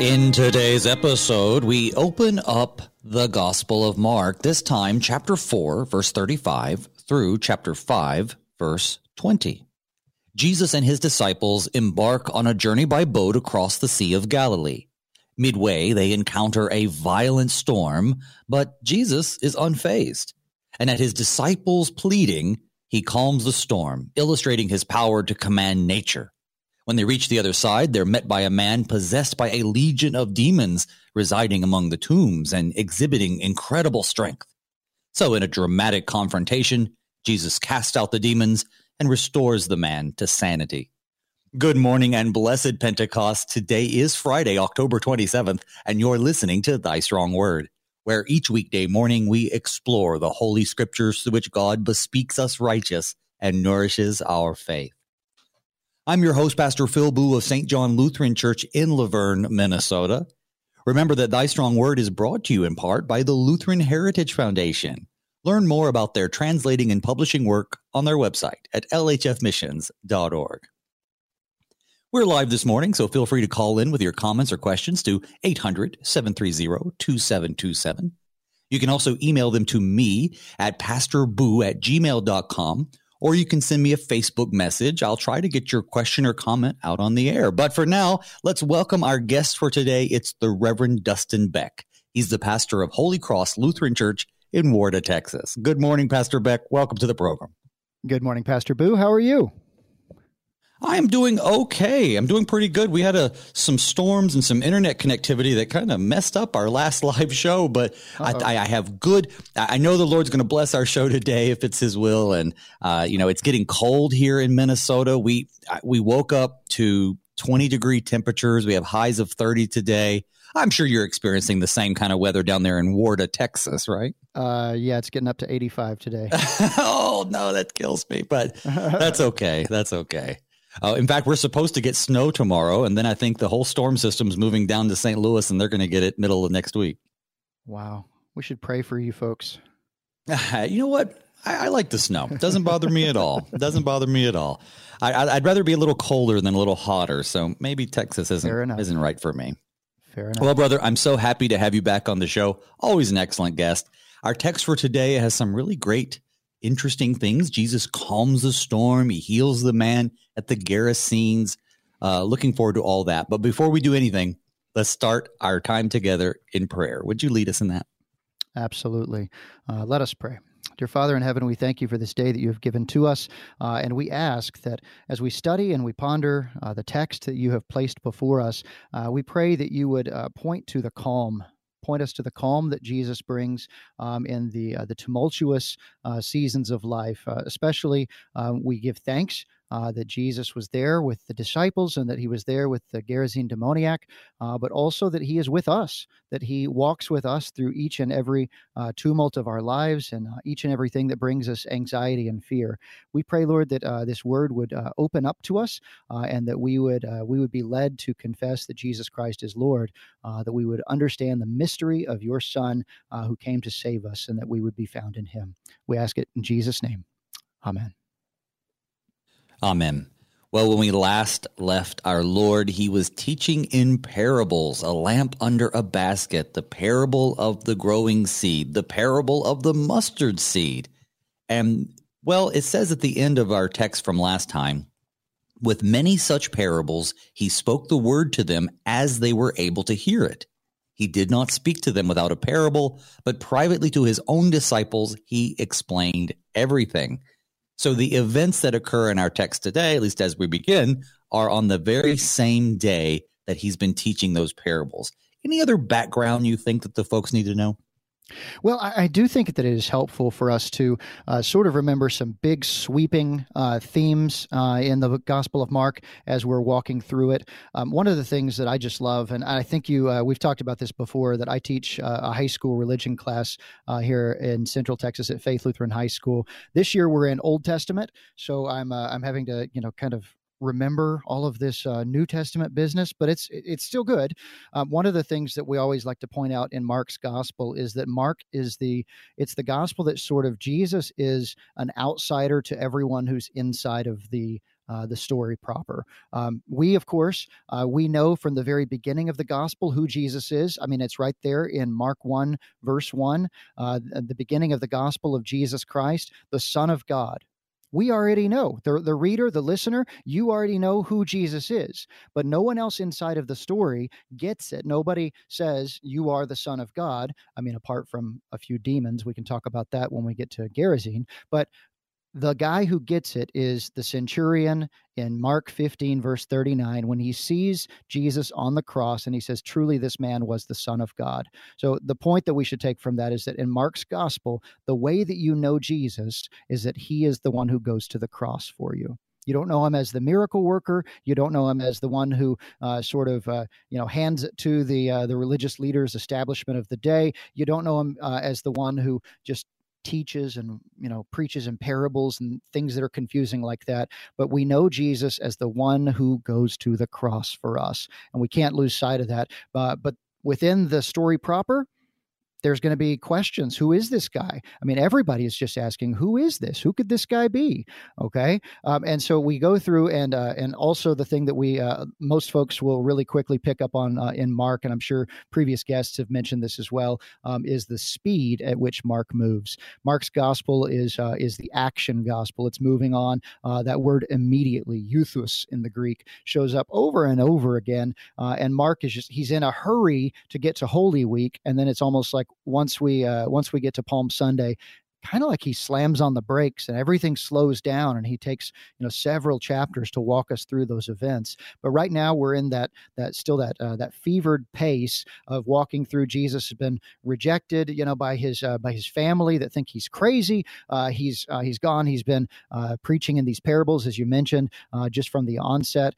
In today's episode, we open up the Gospel of Mark, this time chapter 4, verse 35 through chapter 5, verse 20. Jesus and his disciples embark on a journey by boat across the Sea of Galilee. Midway, they encounter a violent storm, but Jesus is unfazed. And at his disciples' pleading, he calms the storm, illustrating his power to command nature. When they reach the other side, they're met by a man possessed by a legion of demons residing among the tombs and exhibiting incredible strength. So, in a dramatic confrontation, Jesus casts out the demons and restores the man to sanity. Good morning and blessed Pentecost. Today is Friday, October 27th, and you're listening to Thy Strong Word, where each weekday morning we explore the Holy Scriptures through which God bespeaks us righteous and nourishes our faith. I'm your host, Pastor Phil Booe of St. John Lutheran Church in Luverne, Minnesota. Remember that Thy Strong Word is brought to you in part by the Lutheran Heritage Foundation. Learn more about their translating and publishing work on their website at lhfmissions.org. We're live this morning, so feel free to call in with your comments or questions to 800 730 2727. You can also email them to me at pastorboo at gmail.com or you can send me a Facebook message. I'll try to get your question or comment out on the air. But for now, let's welcome our guest for today. It's the Reverend Dustin Beck. He's the pastor of Holy Cross Lutheran Church in Warda, Texas. Good morning, Pastor Beck. Welcome to the program. Good morning, Pastor Booe. How are you? I am doing okay. I'm doing pretty good. We had a some storms and some internet connectivity that kind of messed up our last live show, but I, I, have good. I know the Lord's going to bless our show today if it's His will. And uh, you know, it's getting cold here in Minnesota. We we woke up to 20 degree temperatures. We have highs of 30 today. I'm sure you're experiencing the same kind of weather down there in Warda, Texas, right? Uh, yeah, it's getting up to 85 today. oh no, that kills me, but that's okay. That's okay. Uh, in fact, we're supposed to get snow tomorrow, and then I think the whole storm system's moving down to St. Louis, and they're going to get it middle of next week. Wow, we should pray for you folks. you know what? I, I, like the snow. It doesn't bother me at all. It doesn't bother me at all. I, would rather be a little colder than a little hotter. So maybe Texas isn't isn't right for me. Fair enough. Well, brother, I'm so happy to have you back on the show. Always an excellent guest. Our text for today has some really great interesting things. Jesus calms the storm, he heals the man at the Gerasenes. Uh, looking forward to all that. But before we do anything, let's start our time together in prayer. Would you lead us in that? Absolutely. Uh, let us pray. Dear Father in heaven, we thank you for this day that you have given to us. Uh, and we ask that as we study and we ponder uh, the text that you have placed before us, uh, we pray that you would uh, point to the calm point us to the calm that Jesus brings um, in the uh, the tumultuous uh, seasons of life. Uh, especially, um, we give thanks uh, that Jesus was there with the disciples and that he was there with the Gerasene demoniac, uh, but also that he is with us, that he walks with us through each and every uh, tumult of our lives and uh, each and everything that brings us anxiety and fear. We pray, Lord, that uh, this word would uh, open up to us and that we would we would be led to confess that Jesus Christ is Lord, that we would understand the mystery of your Son who came to save us, and that we would be found in him. We ask it in Jesus' name. Amen. Amen. Well, when we last left our Lord, he was teaching in parables, a lamp under a basket, the parable of the growing seed, the parable of the mustard seed. And, well, it says at the end of our text from last time, with many such parables, he spoke the word to them as they were able to hear it. He did not speak to them without a parable, but privately to his own disciples, he explained everything. So the events that occur in our text today, at least as we begin, are on the very same day that he's been teaching those parables. Any other background you think that the folks need to know? Well, I, I, do think that it is helpful for us to uh, sort of remember some big sweeping uh, themes uh, in the Gospel of Mark as we're walking through it. Um, one of the things that I just love, and I think you uh, we've talked about this before, that I teach uh, a high school religion class uh, here in Central Texas at Faith Lutheran High School. This year we're in Old Testament, so I'm I'm having to you know kind of remember all of this uh, New Testament business, but it's it's still good. Um, one of the things that we always like to point out in Mark's gospel is that Mark is the it's the gospel that sort of Jesus is an outsider to everyone who's inside of the uh, the story proper. Um, we, of course, uh, we know from the very beginning of the gospel who Jesus is. I mean, it's right there in Mark 1, verse 1, uh, the beginning of the gospel of Jesus Christ, the Son of God. We already know. The, the reader, the listener, you already know who Jesus is, but no one else inside of the story gets it. Nobody says, You are the Son of God. I mean, apart from a few demons, we can talk about that when we get to Gerasene. But the guy who gets it is the centurion in Mark 15, verse 39, when he sees Jesus on the cross and he says, Truly, this man was the Son of God. So, the point that we should take from that is that in Mark's gospel, the way that you know Jesus is that he is the one who goes to the cross for you. You don't know him as the miracle worker. You don't know him as the one who uh, sort of uh, you know hands it to the uh, the religious leaders' establishment of the day. You don't know him uh, as the one who just teaches and you know preaches in parables and things that are confusing like that but we know jesus as the one who goes to the cross for us and we can't lose sight of that uh, but within the story proper there's going to be questions. Who is this guy? I mean, everybody is just asking, who is this? Who could this guy be? Okay, um, and so we go through, and uh, and also the thing that we uh, most folks will really quickly pick up on uh, in Mark, and I'm sure previous guests have mentioned this as well, um, is the speed at which Mark moves. Mark's gospel is uh, is the action gospel. It's moving on. Uh, that word immediately, euthus in the Greek, shows up over and over again, uh, and Mark is just he's in a hurry to get to Holy Week, and then it's almost like once we uh, once we get to Palm Sunday, kind of like he slams on the brakes and everything slows down and he takes you know several chapters to walk us through those events. But right now we're in that that still that uh, that fevered pace of walking through. Jesus has been rejected you know by his uh, by his family that think he's crazy. Uh, he's uh, he's gone. He's been uh, preaching in these parables as you mentioned uh, just from the onset.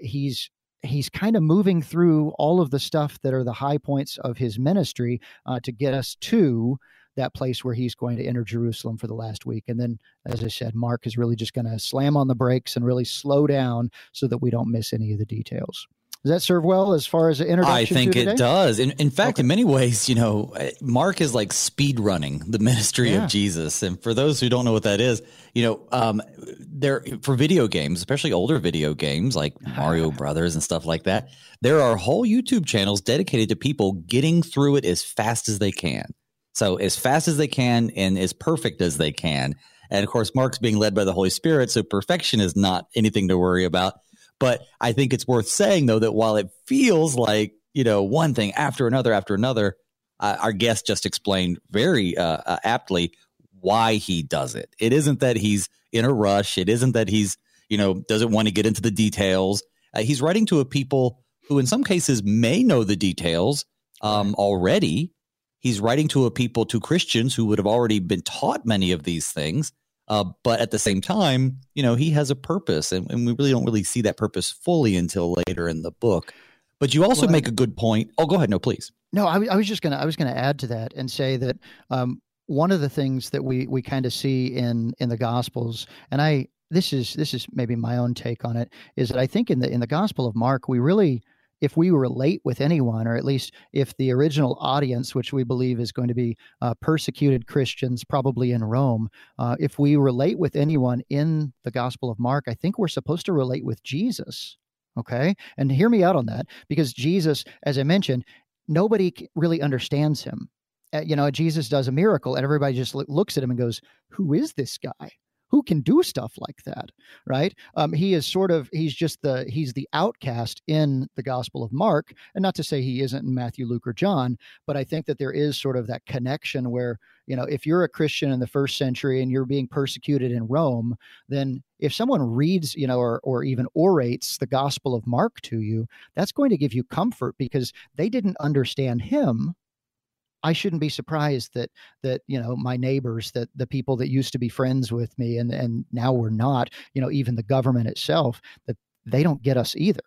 He's he's kind of moving through all of the stuff that are the high points of his ministry uh, to get us to that place where he's going to enter Jerusalem for the last week. And then, as I said, Mark is really just going to slam on the brakes and really slow down so that we don't miss any of the details. Does that serve well as far as an introduction? I think it does. In, in fact, okay. in many ways, you know, Mark is like speed running the ministry yeah. of Jesus. And for those who don't know what that is, you know, um, there for video games, especially older video games like Mario Brothers and stuff like that, there are whole YouTube channels dedicated to people getting through it as fast as they can. So as fast as they can and as perfect as they can. And of course, Mark's being led by the Holy Spirit, so perfection is not anything to worry about. But I think it's worth saying though that while it feels like you know one thing after another after another, uh, our guest just explained very uh, uh, aptly why he does it. It isn't that he's in a rush. It isn't that he's you know doesn't want to get into the details. Uh, he's writing to a people who, in some cases, may know the details um, already. He's writing to a people, to Christians who would have already been taught many of these things, uh, but at the same time, you know, he has a purpose, and, and, we really don't really see that purpose fully until later in the book. But you also well, make a good point. Oh, go ahead. No, please. No, I, I was just gonna I was gonna add to that and say that um, one of the things that we we kind of see in in the Gospels, and I this is this is maybe my own take on it, is that I think in the in the Gospel of Mark we really if we relate with anyone, or at least if the original audience, which we believe is going to be uh, persecuted Christians, probably in Rome, uh, if we relate with anyone in the Gospel of Mark, I think we're supposed to relate with Jesus. Okay. And hear me out on that because Jesus, as I mentioned, nobody really understands him. Uh, you know, Jesus does a miracle and everybody just looks at him and goes, Who is this guy? Who can do stuff like that right? Um, he is sort of he's just the he's the outcast in the gospel of mark and not to say he isn't in matthew luke or john but i think that there is sort of that connection where you know if you're a christian in the first century and you're being persecuted in rome then if someone reads you know or, or even orates the gospel of mark to you that's going to give you comfort because they didn't understand him I shouldn't be surprised that that you know my neighbors, that the people that used to be friends with me and and now we're not, you know, even the government itself, that they don't get us either.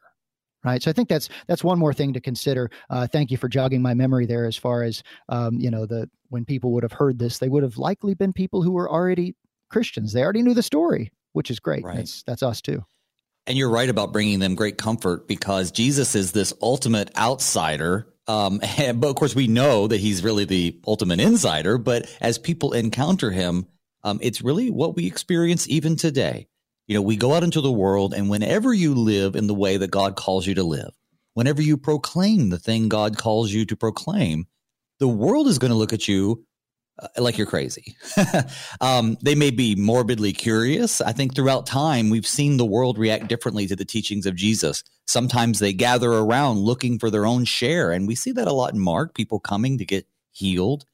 Right. So I think that's that's one more thing to consider. Uh, thank you for jogging my memory there as far as um, you know the when people would have heard this, they would have likely been people who were already Christians. They already knew the story, which is great. Right. That's that's us too. And you're right about bringing them great comfort because Jesus is this ultimate outsider um, and, but of course, we know that he's really the ultimate insider. But as people encounter him, um, it's really what we experience even today. You know, we go out into the world, and whenever you live in the way that God calls you to live, whenever you proclaim the thing God calls you to proclaim, the world is going to look at you uh, like you're crazy. um, they may be morbidly curious. I think throughout time, we've seen the world react differently to the teachings of Jesus. Sometimes they gather around looking for their own share. And we see that a lot in Mark, people coming to get healed.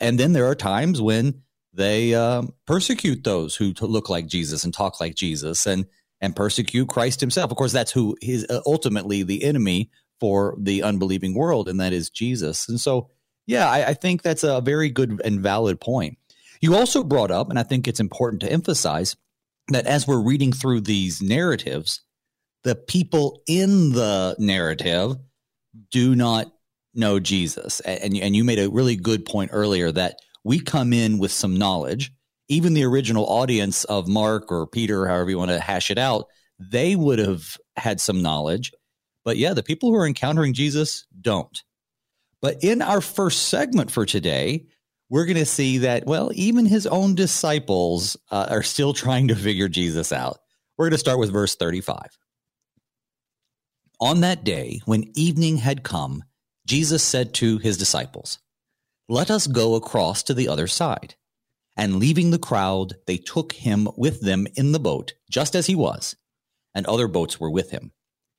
And then there are times when they um, persecute those who look like Jesus and talk like Jesus and and persecute Christ himself. Of course, that's who is uh, ultimately the enemy for the unbelieving world, and that is Jesus. And so, yeah, I, I think that's a very good and valid point. You also brought up, and I think it's important to emphasize that as we're reading through these narratives, the people in the narrative do not know Jesus. And, and you made a really good point earlier that we come in with some knowledge. Even the original audience of Mark or Peter, however you want to hash it out, they would have had some knowledge. But yeah, the people who are encountering Jesus don't. But in our first segment for today, we're going to see that, well, even his own disciples uh, are still trying to figure Jesus out. We're going to start with verse 35. On that day, when evening had come, Jesus said to his disciples, let us go across to the other side. And leaving the crowd, they took him with them in the boat, just as he was, and other boats were with him.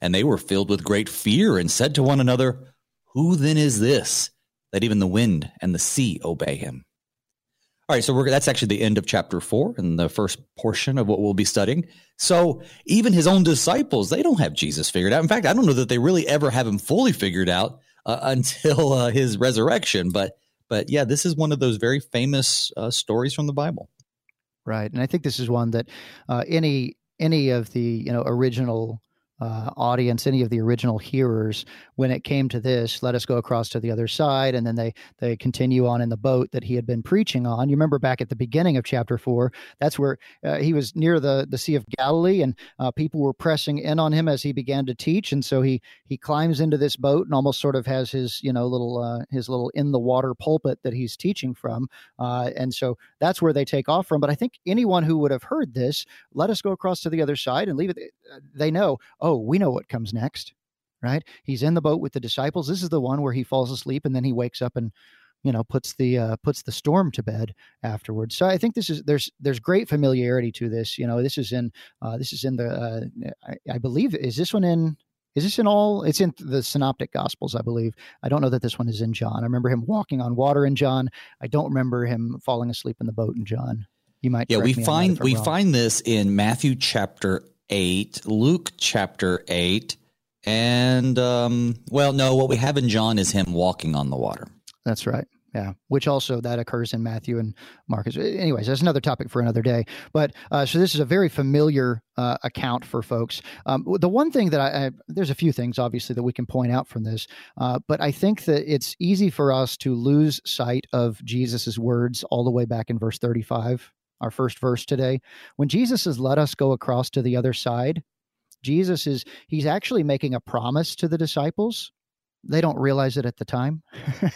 And they were filled with great fear and said to one another, Who then is this that even the wind and the sea obey him? All right, so that's actually the end of chapter four and the first portion of what we'll be studying. So even his own disciples, they don't have Jesus figured out. In fact, I don't know that they really ever have him fully figured out uh, until uh, his resurrection. But but yeah, this is one of those very famous uh, stories from the Bible. Right, and I think this is one that uh, any any of the you know original uh, audience, any of the original hearers, when it came to this, let us go across to the other side, and then they they continue on in the boat that he had been preaching on. You remember back at the beginning of chapter four, that's where uh, he was near the the Sea of Galilee, and uh, people were pressing in on him as he began to teach, and so he he climbs into this boat and almost sort of has his you know little uh, his little in the water pulpit that he's teaching from, uh, and so that's where they take off from. But I think anyone who would have heard this, let us go across to the other side and leave it, uh, they know, oh oh, we know what comes next, right? He's in the boat with the disciples. This is the one where he falls asleep and then he wakes up and you know puts the uh, puts the storm to bed afterwards. So I think this is there's there's great familiarity to this. You know, this is in uh, this is in the uh, I, I believe is this one in is this in all? It's in the Synoptic Gospels, I believe. I don't know that this one is in John. I remember him walking on water in John. I don't remember him falling asleep in the boat in John. You might. Yeah, we find we wrong. find this in Matthew chapter 8, Luke chapter 8, and, um, well, no, what we have in John is him walking on the water. That's right. Yeah, which also that occurs in Matthew and Marcus. Anyways, that's another topic for another day. But uh, so this is a very familiar uh, account for folks. Um, the one thing that I, I, there's a few things obviously that we can point out from this, uh, but I think that it's easy for us to lose sight of Jesus's words all the way back in verse 35 our first verse today. When Jesus says, Let us go across to the other side, Jesus is, he's actually making a promise to the disciples. They don't realize it at the time.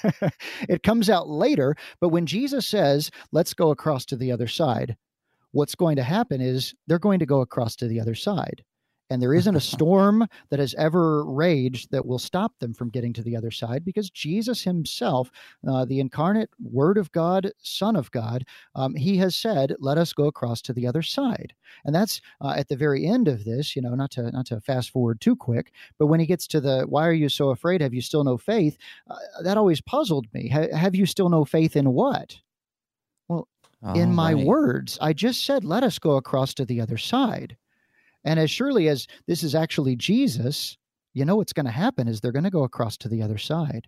it comes out later, but when Jesus says, Let's go across to the other side, what's going to happen is they're going to go across to the other side and there isn't a storm that has ever raged that will stop them from getting to the other side because Jesus himself, uh, the incarnate Word of God, Son of God, um, he has said, "Let us go across to the other side." And that's uh, at the very end of this. You know, not to not to fast forward too quick, but when he gets to the "Why are you so afraid? Have you still no faith?" Uh, that always puzzled me. Ha- have you still no faith in what? Well, oh, in my right. words, I just said, "Let us go across to the other side." And as surely as this is actually Jesus, you know what's going to happen is they're going to go across to the other side.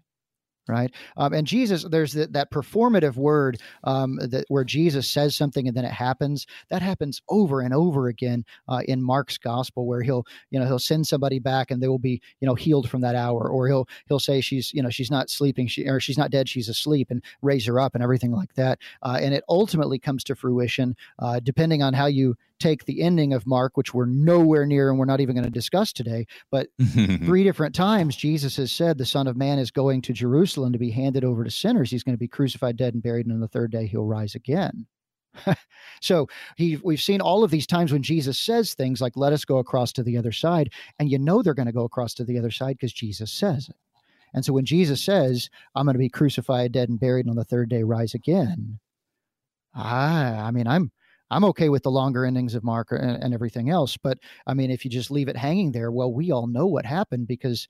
right? Um, and Jesus, there's the, that performative word um, that where Jesus says something and then it happens. That happens over and over again uh, in Mark's gospel, where he'll you know he'll send somebody back and they will be you know healed from that hour, or he'll he'll say she's you know she's not sleeping, she or she's not dead, she's asleep, and raise her up and everything like that. Uh, and it ultimately comes to fruition, uh, depending on how you take the ending of Mark, which we're nowhere near and we're not even going to discuss today. But three different times, Jesus has said the Son of Man is going to Jerusalem to be handed over to sinners. He's going to be crucified, dead, and buried, and on the third day he'll rise again. so he, we've seen all of these times when Jesus says things like, let us go across to the other side. And you know they're going to go across to the other side because Jesus says it. And so when Jesus says, I'm going to be crucified, dead, and buried, and on the third day rise again, I, I mean, I'm I'm okay with the longer endings of Mark and, and, everything else. But I mean, if you just leave it hanging there, well, we all know what happened because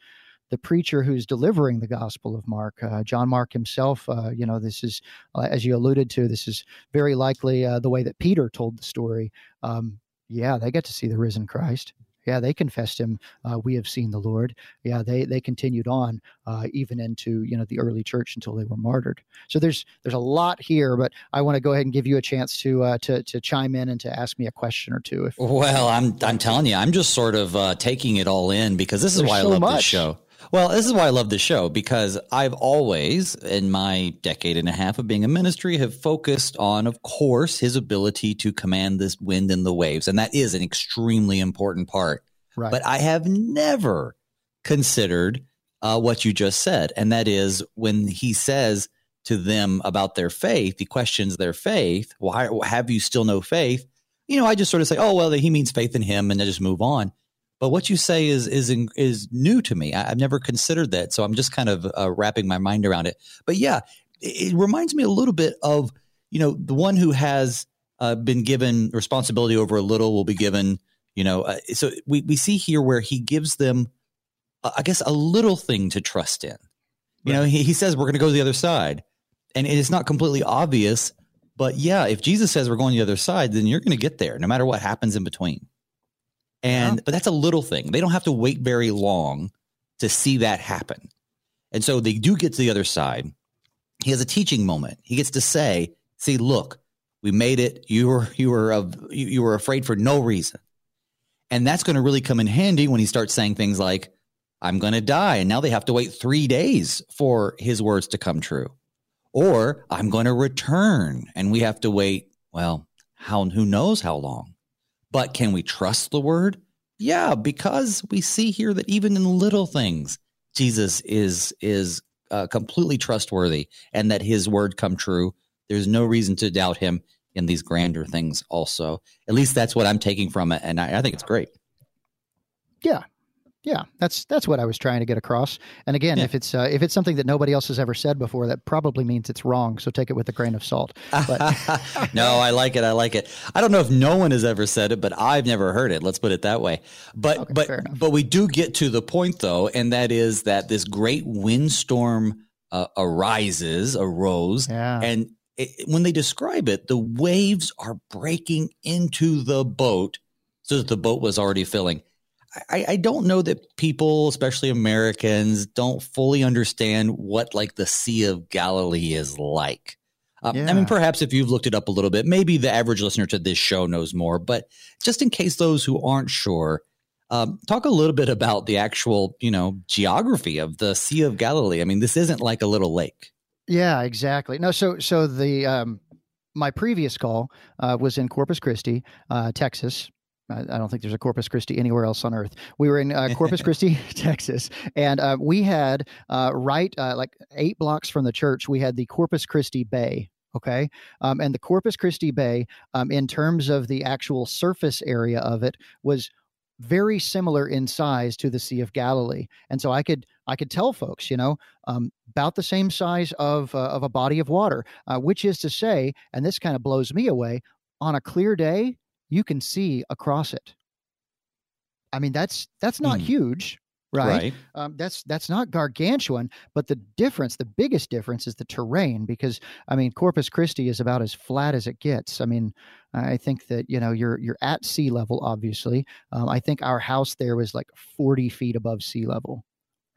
the preacher who's delivering the Gospel of Mark, uh, John Mark himself, uh, you know, this is, uh, as you alluded to, this is very likely uh, the way that Peter told the story. Um, yeah, they get to see the risen Christ. Yeah, they confessed him. Uh, we have seen the Lord. Yeah, they they continued on uh, even into you know the early church until they were martyred. So there's there's a lot here, but I want to go ahead and give you a chance to uh, to to chime in and to ask me a question or two. If well, I'm I'm telling you, I'm just sort of uh, taking it all in because this is why so I love much. this show. Well, this is why I love this show because I've always, in my decade and a half of being a ministry, have focused on, of course, his ability to command this wind and the waves. And that is an extremely important part. Right. But I have never considered uh, what you just said. And that is when he says to them about their faith, he questions their faith. Why have you still no faith? You know, I just sort of say, oh, well, he means faith in him and I just move on. But what you say is is is new to me. I, have never considered that, so I'm just kind of uh, wrapping my mind around it. But yeah, it, it, reminds me a little bit of you know the one who has uh, been given responsibility over a little will be given. You know, uh, so we we see here where he gives them, uh, I guess, a little thing to trust in. You right. know, he, he says we're going to go to the other side, and it is not completely obvious. But yeah, if Jesus says we're going to the other side, then you're going to get there, no matter what happens in between. And, yeah. but that's a little thing. They don't have to wait very long to see that happen. And so they do get to the other side. He has a teaching moment. He gets to say, see, look, we made it. You were, you were, of, you, you were afraid for no reason. And that's going to really come in handy when he starts saying things like, I'm going to die. And now they have to wait three days for his words to come true. Or I'm going to return and we have to wait, well, how, who knows how long? But can we trust the word? Yeah, because we see here that even in little things, Jesus is is uh, completely trustworthy, and that His word come true. There's no reason to doubt Him in these grander things. Also, at least that's what I'm taking from it, and I, I think it's great. Yeah, yeah, that's that's what I was trying to get across. And again, yeah. if it's uh, if it's something that nobody else has ever said before, that probably means it's wrong. So take it with a grain of salt. But no, I like it. I like it. I don't know if no one has ever said it, but I've never heard it. Let's put it that way. But okay, but but we do get to the point though, and that is that this great windstorm uh, arises, arose, yeah. and it, when they describe it, the waves are breaking into the boat, so that the boat was already filling I, I don't know that people, especially Americans, don't fully understand what like the Sea of Galilee is like. Um, yeah. I mean, perhaps if you've looked it up a little bit, maybe the average listener to this show knows more. But just in case those who aren't sure, um, talk a little bit about the actual, you know, geography of the Sea of Galilee. I mean, this isn't like a little lake. Yeah, exactly. No, so so the um, my previous call uh, was in Corpus Christi, uh, Texas, I, don't think there's a Corpus Christi anywhere else on earth. We were in uh, Corpus Christi, Texas, and uh, we had uh, right uh, like eight blocks from the church, we had the Corpus Christi Bay. Okay. Um, and the Corpus Christi Bay, um, in terms of the actual surface area of it, was very similar in size to the Sea of Galilee. And so I could I could tell folks, you know, um, about the same size of uh, of a body of water, uh, which is to say, and this kind of blows me away, on a clear day, you can see across it. I mean, that's that's not mm. huge, right? right. Um, that's that's not gargantuan, but the difference, the biggest difference, is the terrain. Because I mean, Corpus Christi is about as flat as it gets. I mean, I think that you know you're you're at sea level. Obviously, um, I think our house there was like forty feet above sea level,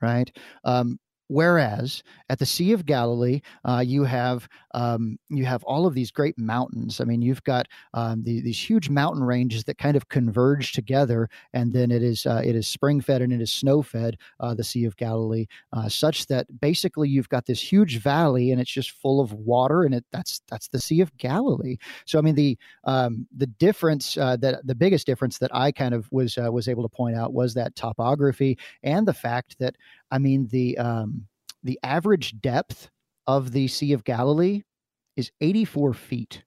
right? Um, Whereas at the Sea of Galilee, uh, you have um, you have all of these great mountains. I mean, you've got um, the, these huge mountain ranges that kind of converge together, and then it is uh, it is spring fed and it is snow fed. Uh, the Sea of Galilee, uh, such that basically you've got this huge valley and it's just full of water, and it that's that's the Sea of Galilee. So I mean the um, the difference uh, that the biggest difference that I kind of was uh, was able to point out was that topography and the fact that I mean the um, the average depth of the Sea of Galilee is 84 feet,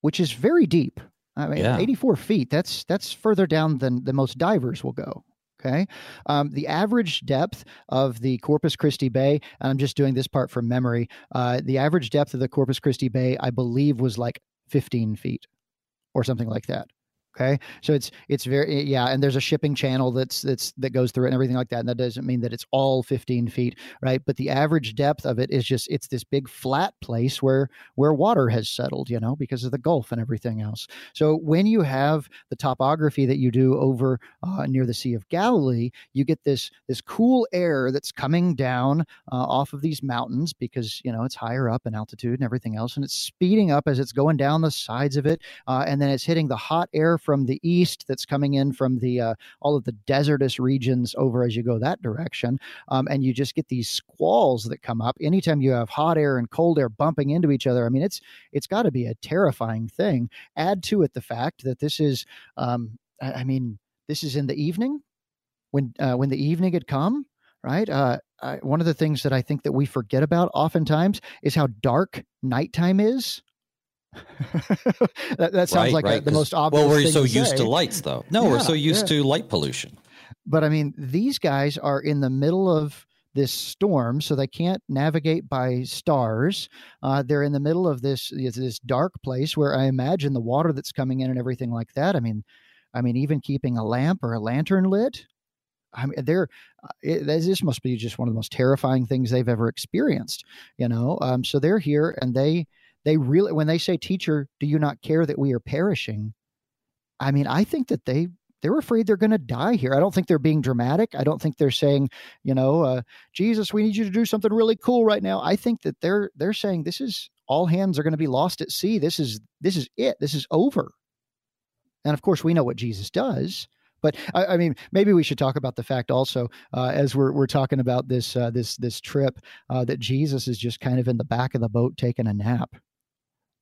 which is very deep. I mean, yeah. 84 feet. That's that's further down than the most divers will go. Okay. Um, the average depth of the Corpus Christi Bay, I'm just doing this part from memory. Uh, the average depth of the Corpus Christi Bay, I believe, was like 15 feet or something like that. Okay, so it's it's very yeah, and there's a shipping channel that's that's that goes through it and everything like that. And that doesn't mean that it's all 15 feet, right? But the average depth of it is just it's this big flat place where where water has settled, you know, because of the Gulf and everything else. So when you have the topography that you do over uh, near the Sea of Galilee, you get this this cool air that's coming down uh, off of these mountains because you know it's higher up in altitude and everything else, and it's speeding up as it's going down the sides of it, uh, and then it's hitting the hot air from the east that's coming in from the uh, all of the desertous regions over as you go that direction, um, and you just get these squalls that come up anytime you have hot air and cold air bumping into each other. I mean, it's it's got to be a terrifying thing. Add to it the fact that this is, um, I, I mean, this is in the evening when uh, when the evening had come right? Uh, I, one of the things that I think that we forget about oftentimes is how dark nighttime is. that, that, sounds right, like right. A, the most obvious. Well, we're so to used say. to lights, though. No, yeah, we're so used yeah. to light pollution. But I mean, these guys are in the middle of this storm, so they can't navigate by stars. Uh, they're in the middle of this this dark place where I imagine the water that's coming in and everything like that. I mean, I mean, even keeping a lamp or a lantern lit. I mean, they're uh, it, this must be just one of the most terrifying things they've ever experienced. You know, um, so they're here and they they really when they say teacher do you not care that we are perishing i mean i think that they they're afraid they're going to die here. I don't think they're being dramatic. I don't think they're saying, you know, uh, Jesus, we need you to do something really cool right now. I think that they're they're saying this is all hands are going to be lost at sea. This is this is it. This is over. And of course, we know what Jesus does. But I, I, mean, maybe we should talk about the fact also, uh, as we're we're talking about this uh, this this trip, uh, that Jesus is just kind of in the back of the boat taking a nap.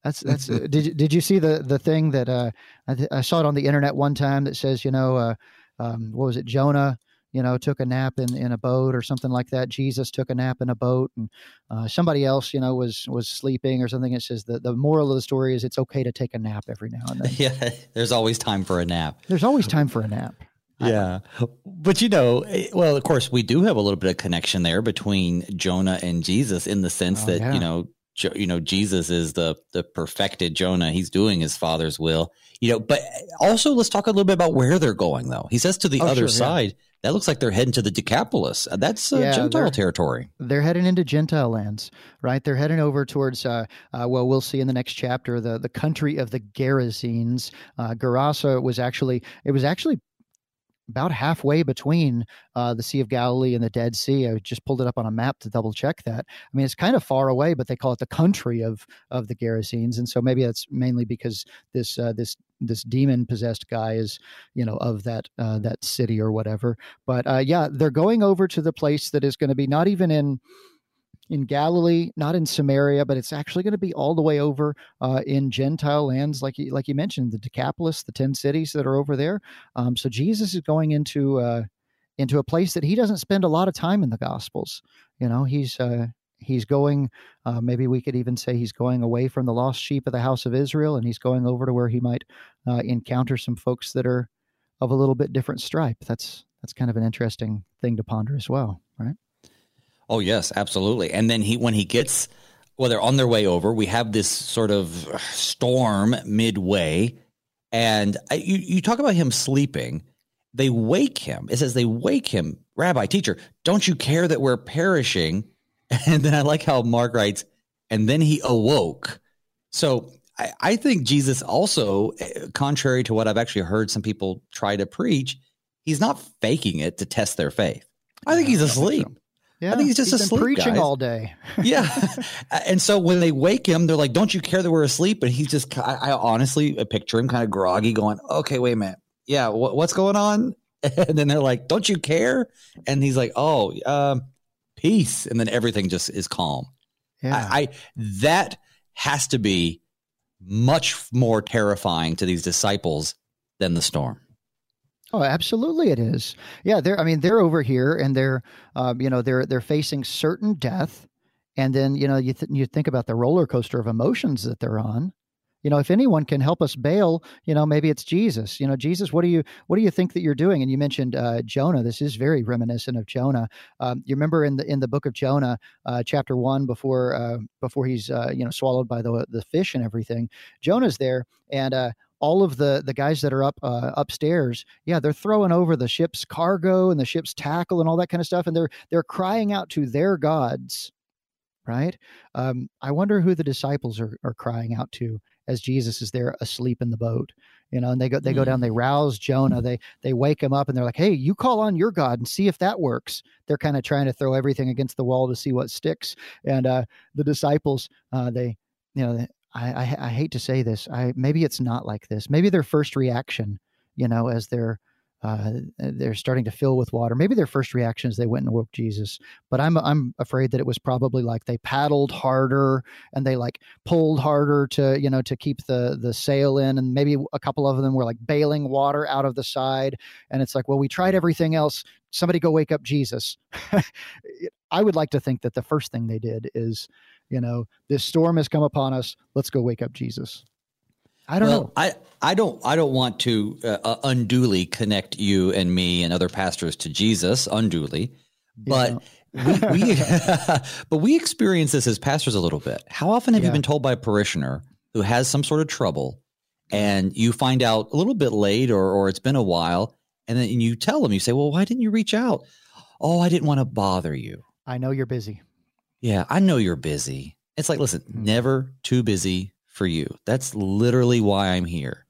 That's that's. uh, did did you see the the thing that uh, I, th- I, saw it on the internet one time that says you know uh, um, what was it Jonah you know took a nap in, in a boat or something like that. Jesus took a nap in a boat and uh, somebody else you know was was sleeping or something. It says the the moral of the story is it's okay to take a nap every now and then. Yeah, there's always time for a nap. There's always time for a nap. Yeah. But you know, eh, well, of course, we do have a little bit of connection there between Jonah and Jesus in the sense oh, that, yeah. you know, you know jesus is the the perfected jonah. He's doing his father's will you know but also let's talk a little bit about where they're going though. He says to the oh, other sure, side yeah. that looks like they're heading to the decapolis. Uh, that's uh, yeah, gentile they're, territory. they're heading into gentile lands right? They're heading over towards uh, uh, well we'll see in the next chapter the the country of the gerasenes. Uh, gerasa was actually it was actually about halfway between uh, the Sea of Galilee and the Dead Sea. I just pulled it up on a map to double check that. I mean, it's kind of far away, but they call it the country of of the Gerasenes, and so maybe that's mainly because this uh, this this demon possessed guy is you know of that uh, that city or whatever. But uh, yeah, they're going over to the place that is going to be not even in in Galilee, not in Samaria, but it's actually going to be all the way over uh, in Gentile lands, like you, like you mentioned, the Decapolis, the ten cities that are over there. Um, so Jesus is going into uh, into a place that he doesn't spend a lot of time in the Gospels. You know, he's uh, he's going. Uh, maybe we could even say he's going away from the lost sheep of the house of Israel, and he's going over to where he might uh, encounter some folks that are of a little bit different stripe. That's that's kind of an interesting thing to ponder as well? Oh yes, absolutely. And then he when he gets well, they're on their way over. We have this sort of storm midway, and I, you you talk about him sleeping. They wake him. It says they wake him, Rabbi, teacher. Don't you care that we're perishing? And then I like how Mark writes, and then he awoke. So I, I think Jesus also, eh, contrary to what I've actually heard some people try to preach, he's not faking it to test their faith. I think he's asleep. Yeah, I think he's just he's asleep. preaching guys. all day. yeah. And so when they wake him, they're like, "Don't you care that we're asleep?" And he's just, I, I honestly I picture him kind of groggy, going, "Okay, wait a minute, yeah, wh- what's going on?" And then they're like, "Don't you care?" And he's like, "Oh, um, peace." And then everything just is calm. Yeah. I, I that has to be much more terrifying to these disciples than the storm. Oh, absolutely, it is. Yeah, they're. I mean, they're over here, and they're, um, you know, they're they're facing certain death, and then you know, you th- you think about the roller coaster of emotions that they're on. You know, if anyone can help us bail, you know, maybe it's Jesus. You know, Jesus, what do you what do you think that you're doing? And you mentioned uh, Jonah. This is very reminiscent of Jonah. Um, you remember in the in the book of Jonah, uh, chapter one, before uh, before he's uh, you know swallowed by the the fish and everything, Jonah's there, and uh, all of the the guys that are up uh, upstairs, yeah, they're throwing over the ship's cargo and the ship's tackle and all that kind of stuff, and they're they're crying out to their gods, right? Um, I wonder who the disciples are are crying out to as Jesus is there asleep in the boat, you know. And they go they go down, they rouse Jonah, they they wake him up, and they're like, "Hey, you call on your God and see if that works." They're kind of trying to throw everything against the wall to see what sticks, and uh, the disciples, uh, they you know. I, I, I hate to say this. I maybe it's not like this. Maybe their first reaction, you know, as they're uh, they're starting to fill with water. Maybe their first reaction is they went and woke Jesus. But I'm I'm afraid that it was probably like they paddled harder and they like pulled harder to you know to keep the the sail in, and maybe a couple of them were like bailing water out of the side. And it's like, well, we tried everything else. Somebody go wake up Jesus. I would like to think that the first thing they did is you know this storm has come upon us let's go wake up jesus i don't well, know I, I don't I don't want to uh, unduly connect you and me and other pastors to Jesus unduly, but we, we but we experience this as pastors a little bit. How often have Yeah. you been told by a parishioner who has some sort of trouble, and you find out a little bit late or or it's been a while, and then you tell them you say, "Well, why didn't you reach out?" Oh, I didn't want to bother you. i know you're busy Yeah, I know you're busy. It's like, listen, Mhm. never too busy for you. That's literally why I'm here.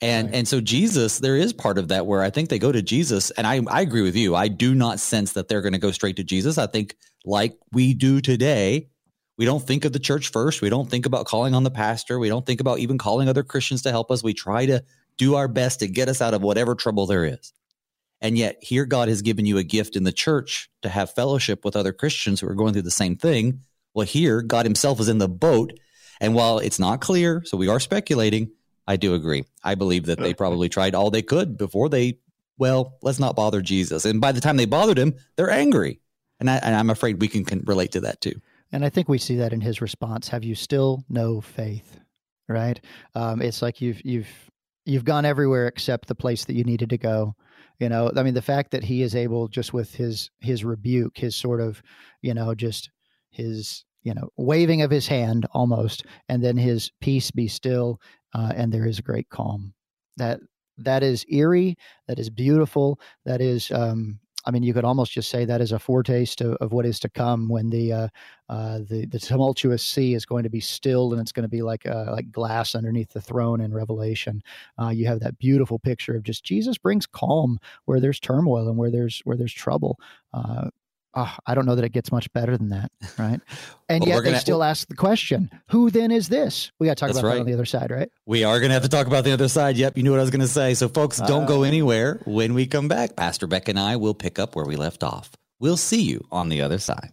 And Right. and so Jesus, there is part of that where I think they go to Jesus, and I I agree with you. I do not sense that they're going to go straight to Jesus. I think like we do today, we don't think of the church first. We don't think about calling on the pastor. We don't think about even calling other Christians to help us. We try to do our best to get us out of whatever trouble there is. And yet, here God has given you a gift in the church to have fellowship with other Christians who are going through the same thing. Well, here, God Himself is in the boat. And while it's not clear, so we are speculating, I do agree. I believe that they probably tried all they could before they, well, let's not bother Jesus. And by the time they bothered him, they're angry. And, I, and I'm afraid we can, can relate to that too. and i think we see that in his response have you still no faith right um, it's like you've you've you've gone everywhere except the place that you needed to go you know i mean the fact that he is able just with his his rebuke his sort of you know just his you know waving of his hand almost and then his peace be still uh, and there is a great calm. That that is eerie that is beautiful that is um I mean, you could almost just say that is a foretaste of, of what is to come when the uh, uh, the the tumultuous sea is going to be stilled and it's going to be like uh, like glass underneath the throne in Revelation. Uh, you have that beautiful picture of just Jesus brings calm where there's turmoil and where there's where there's trouble. Ah, I don't know that it gets much better than that, right? And Well, yet they gonna- still ask the question, "Who then is this?" We got to talk about that right. on the other side, right? We are going to have to talk about the other side. Yep, you knew what I was going to say. So, folks, don't go Uh. anywhere. When we come back, Pastor Beck and I will pick up where we left off. We'll see you on the other side.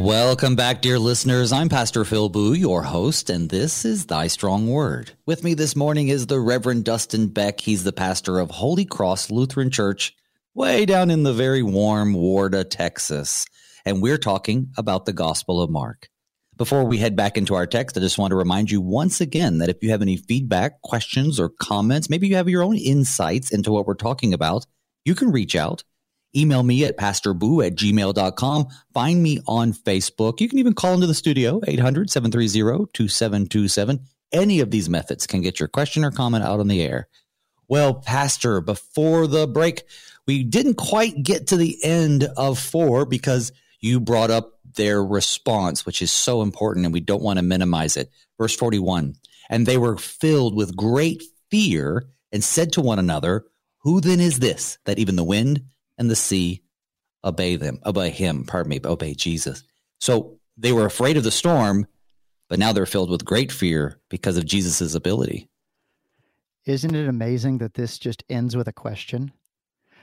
Welcome back, dear listeners. I'm Pastor Phil Booe, your host, and this is Thy Strong Word. With me this morning is the Reverend Dustin Beck. He's the pastor of Holy Cross Lutheran Church, way down in the very warm Warda, Texas. And we're talking about the Gospel of Mark. Before we head back into our text, I just want to remind you once again that if you have any feedback, questions, or comments, maybe you have your own insights into what we're talking about, you can reach out Email me at pastorboo at gmail.com. Find me on Facebook. You can even call into the studio, 800 730 2727. Any of these methods can get your question or comment out on the air. Well, Pastor, before the break, we didn't quite get to the end of four because you brought up their response, which is so important and we don't want to minimize it. Verse 41 And they were filled with great fear and said to one another, Who then is this that even the wind and the sea obey them, obey him, pardon me, obey Jesus. So they were afraid of the storm, but now they're filled with great fear because of Jesus' ability. Isn't it amazing that this just ends with a question?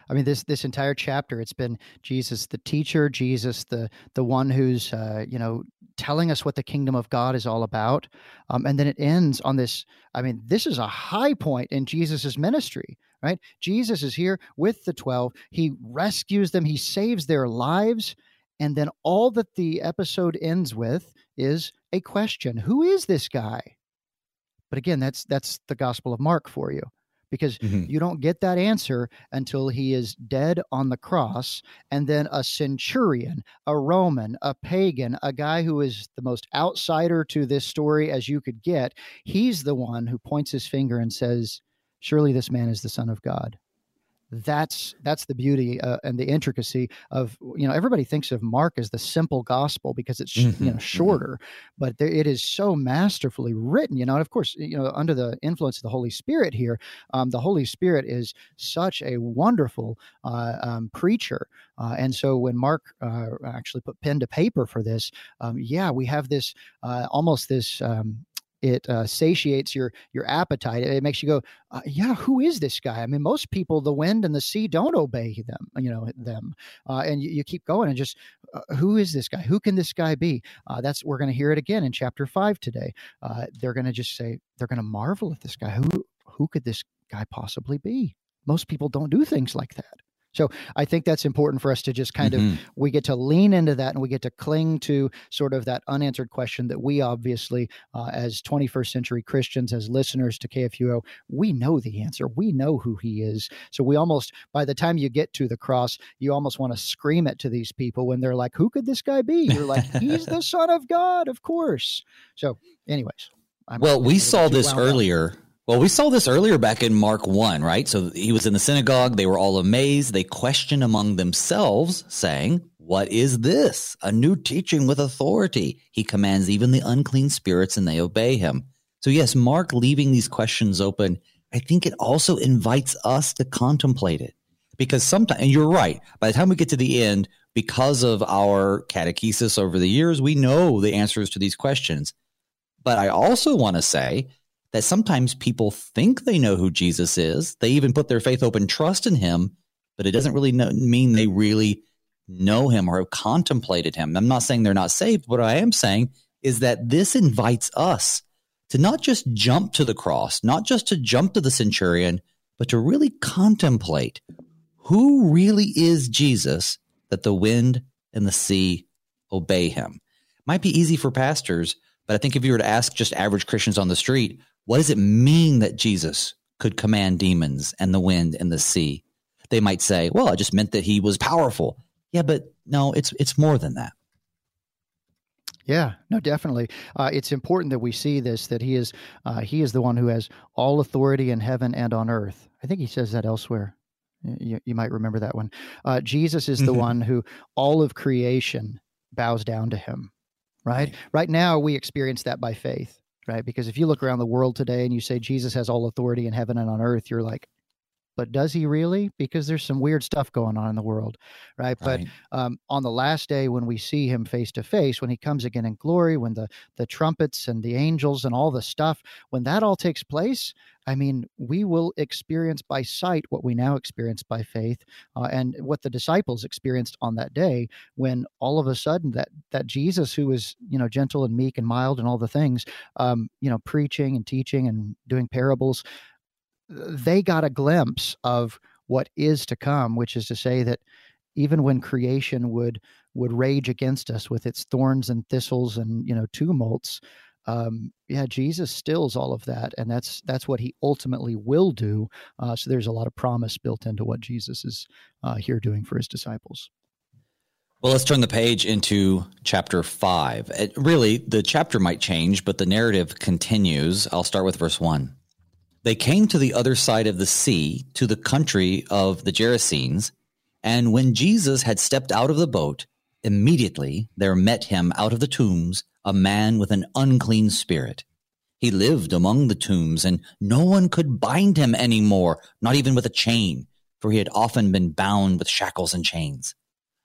I mean, this this entire chapter, it's been Jesus, the teacher, Jesus, the the one who's uh, you know telling us what the kingdom of God is all about, um, and then it ends on this. I mean, this is a high point in Jesus's ministry right? Jesus is here with the 12. He rescues them, he saves their lives. And then all that the episode ends with is a question Who is this guy? But again, that's that's the Gospel of Mark for you because mm-hmm. you don't get that answer until he is dead on the cross and then a centurion a roman a pagan a guy who is the most outsider to this story as you could get he's the one who points his finger and says surely this man is the son of god that's that's the beauty uh, and the intricacy of you know everybody thinks of mark as the simple gospel because it's mm-hmm, you know mm-hmm. shorter mm-hmm. but there, it is so masterfully written you know and of course you know under the influence of the holy spirit here um, the holy spirit is such a wonderful uh, um, preacher uh, and so when mark uh, actually put pen to paper for this um, yeah we have this uh, almost this um, it uh, satiates your your appetite. It makes you go, uh, yeah, who is this guy? I mean, most people, the wind and the sea, don't obey them. You know them, uh, and you, you, keep going and just, uh, who is this guy? Who can this guy be? Uh, that's we're going to hear it again in chapter five today. Uh, they're going to just say they're going to marvel at this guy. Who who could this guy possibly be? Most people don't do things like that. So I think that's important for us to just kind mm-hmm. of we get to lean into that and we get to cling to sort of that unanswered question that we obviously, uh, as 21st century Christians, as listeners to KFUO, we know the answer. We know who He is. So we almost, by the time you get to the cross, you almost want to scream it to these people when they're like, "Who could this guy be?" You're like, "He's the Son of God, of course." So, anyways. I'm well, we saw this earlier. Up well, we saw this earlier back in Mark 1, right? So he was in the synagogue. They were all amazed. They questioned among themselves, saying, What is this? A new teaching with authority. He commands even the unclean spirits and they obey him. So, yes, Mark leaving these questions open, I think it also invites us to contemplate it. Because sometimes, and you're right, by the time we get to the end, because of our catechesis over the years, we know the answers to these questions. But I also want to say that sometimes people think they know who Jesus is. They even put their faith, hope, and trust in him, but it doesn't really know, mean they really know him or have contemplated him. I'm not saying they're not saved. What I am saying is that this invites us to not just jump to the cross, not just to jump to the centurion, but to really contemplate who really is Jesus that the wind and the sea obey him. Might be easy for pastors, but I think if you were to ask just average Christians on the street, what does it mean that Jesus could command demons and the wind and the sea? They might say, well, it just meant that he was powerful. Yeah, but no, it's it's more than that. Yeah, no, definitely. Uh, it's important that we see this that he is uh, he is the one who has all authority in heaven and on earth. I think he says that elsewhere. You, you might remember that one. Uh, Jesus is the mm-hmm. one who all of creation bows down to him. Right? right? Right now, we experience that by faith. Right? Because if you look around the world today and you say Jesus has all authority in heaven and on earth, you're like, but does he really? Because there's some weird stuff going on in the world, right? right. But um, on the last day, when we see him face to face, when he comes again in glory, when the the trumpets and the angels and all the stuff, when that all takes place, I mean, we will experience by sight what we now experience by faith, uh, and what the disciples experienced on that day, when all of a sudden that that Jesus, who was you know gentle and meek and mild and all the things, um, you know, preaching and teaching and doing parables they got a glimpse of what is to come, which is to say that even when creation would would rage against us with its thorns and thistles and you know tumults, um, yeah, Jesus stills all of that, and that's that's what he ultimately will do. Uh, so there's a lot of promise built into what Jesus is uh, here doing for his disciples. Well, let's turn the page into chapter five. It, really, the chapter might change, but the narrative continues. I'll start with verse one. They came to the other side of the sea, to the country of the Gerasenes, and when Jesus had stepped out of the boat, immediately there met him out of the tombs a man with an unclean spirit. He lived among the tombs, and no one could bind him any more, not even with a chain, for he had often been bound with shackles and chains.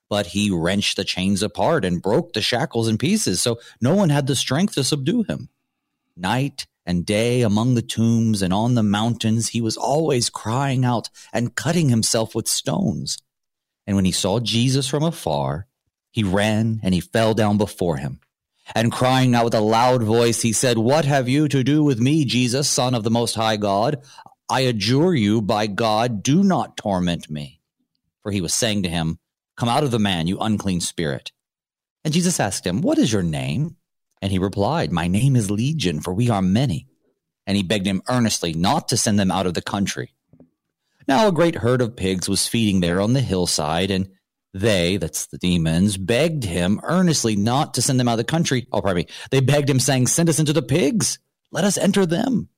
But he wrenched the chains apart and broke the shackles in pieces, so no one had the strength to subdue him. Night and day among the tombs and on the mountains, he was always crying out and cutting himself with stones. And when he saw Jesus from afar, he ran and he fell down before him. And crying out with a loud voice, he said, What have you to do with me, Jesus, Son of the Most High God? I adjure you, by God, do not torment me. For he was saying to him, Come out of the man, you unclean spirit. And Jesus asked him, What is your name? And he replied, My name is Legion, for we are many. And he begged him earnestly not to send them out of the country. Now a great herd of pigs was feeding there on the hillside, and they, that's the demons, begged him earnestly not to send them out of the country. Oh, pardon me. They begged him, saying, Send us into the pigs. Let us enter them.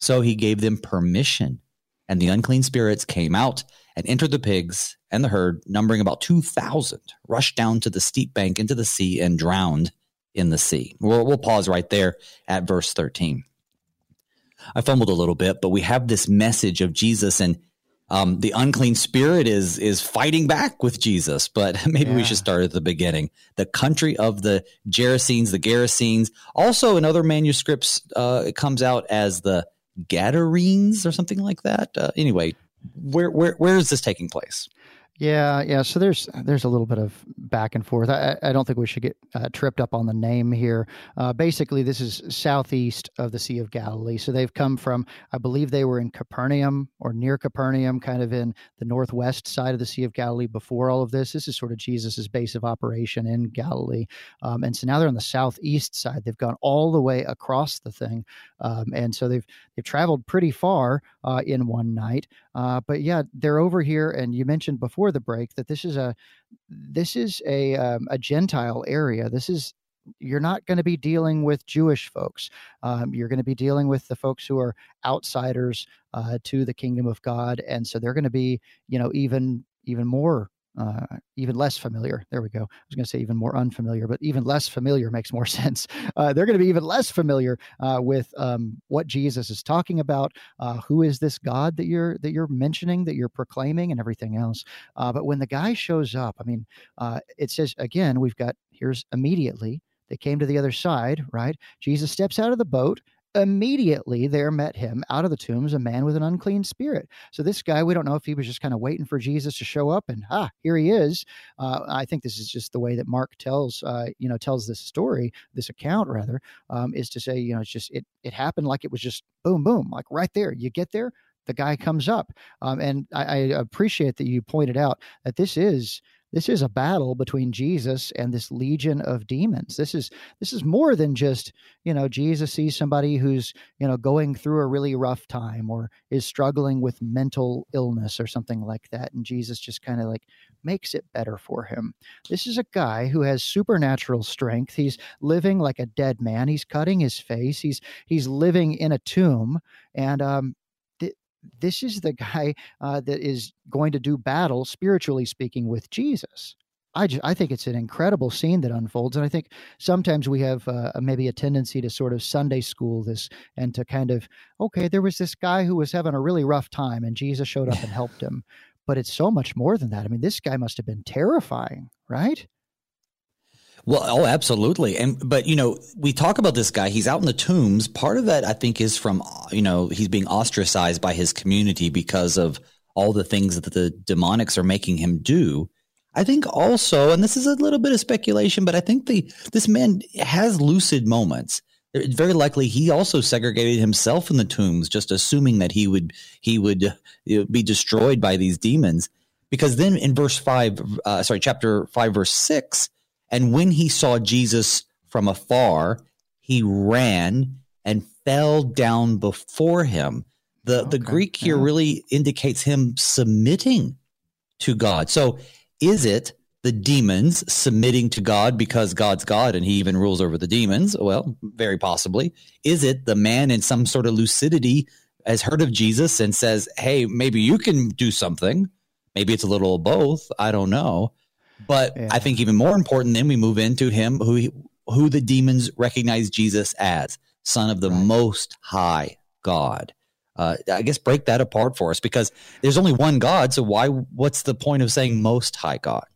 So he gave them permission. And the unclean spirits came out and entered the pigs, and the herd, numbering about 2,000, rushed down to the steep bank into the sea and drowned in the sea. We'll, we'll pause right there at verse 13. I fumbled a little bit, but we have this message of Jesus and um, the unclean spirit is is fighting back with Jesus, but maybe yeah. we should start at the beginning. The country of the Gerasenes, the Gerasenes. Also, in other manuscripts, uh, it comes out as the Gadarenes or something like that. Uh, anyway, where where where is this taking place? Yeah, yeah. So there's there's a little bit of back and forth. I, I don't think we should get uh, tripped up on the name here. Uh, basically, this is southeast of the Sea of Galilee. So they've come from, I believe they were in Capernaum or near Capernaum, kind of in the northwest side of the Sea of Galilee before all of this. This is sort of Jesus's base of operation in Galilee, um, and so now they're on the southeast side. They've gone all the way across the thing, um, and so they've they've traveled pretty far uh, in one night. Uh, but yeah, they're over here, and you mentioned before the break that this is a this is a um, a Gentile area. This is you're not going to be dealing with Jewish folks. Um, you're going to be dealing with the folks who are outsiders uh, to the kingdom of God, and so they're going to be, you know, even even more uh, even less familiar. There we go. I was going to say even more unfamiliar, but even less familiar makes more sense. Uh, they're going to be even less familiar uh, with um, what Jesus is talking about. Uh, who is this God that you're that you're mentioning, that you're proclaiming, and everything else. Uh, but when the guy shows up, I mean, uh, it says again, we've got here's immediately. They came to the other side, right? Jesus steps out of the boat Immediately there met him out of the tombs a man with an unclean spirit. So this guy, we don't know if he was just kind of waiting for Jesus to show up, and ah, here he is. Uh, I think this is just the way that Mark tells, uh, you know, tells this story, this account rather, um, is to say, you know, it's just it it happened like it was just boom, boom, like right there. You get there, the guy comes up, um, and I, I appreciate that you pointed out that this is this is a battle between Jesus and this legion of demons. This is this is more than just, you know, Jesus sees somebody who's, you know, going through a really rough time or is struggling with mental illness or something like that and Jesus just kind of like makes it better for him. This is a guy who has supernatural strength. He's living like a dead man. He's cutting his face. He's he's living in a tomb and um this is the guy uh, that is going to do battle, spiritually speaking, with Jesus. I, just, I think it's an incredible scene that unfolds. And I think sometimes we have uh, maybe a tendency to sort of Sunday school this and to kind of, okay, there was this guy who was having a really rough time and Jesus showed up and helped him. But it's so much more than that. I mean, this guy must have been terrifying, right? Well, oh, absolutely. And, but, you know, we talk about this guy, he's out in the tombs. Part of that, I think, is from, you know, he's being ostracized by his community because of all the things that the demonics are making him do. I think also, and this is a little bit of speculation, but I think the this man has lucid moments. Very likely he also segregated himself in the tombs, just assuming that he would he would be destroyed by these demons. Because then in verse five, uh, sorry, chapter five, verse six, and when he saw Jesus from afar, he ran and fell down before him. The okay. the Greek here yeah. really indicates him submitting to God. So is it the demons submitting to God because God's God and he even rules over the demons? Well, very possibly. Is it the man in some sort of lucidity has heard of Jesus and says, Hey, maybe you can do something? Maybe it's a little of both. I don't know. But yeah. I think even more important, then we move into him who he, who the demons recognize Jesus as Son of the right. Most High God. Uh, I guess break that apart for us because there's only one God. So why? What's the point of saying Most High God?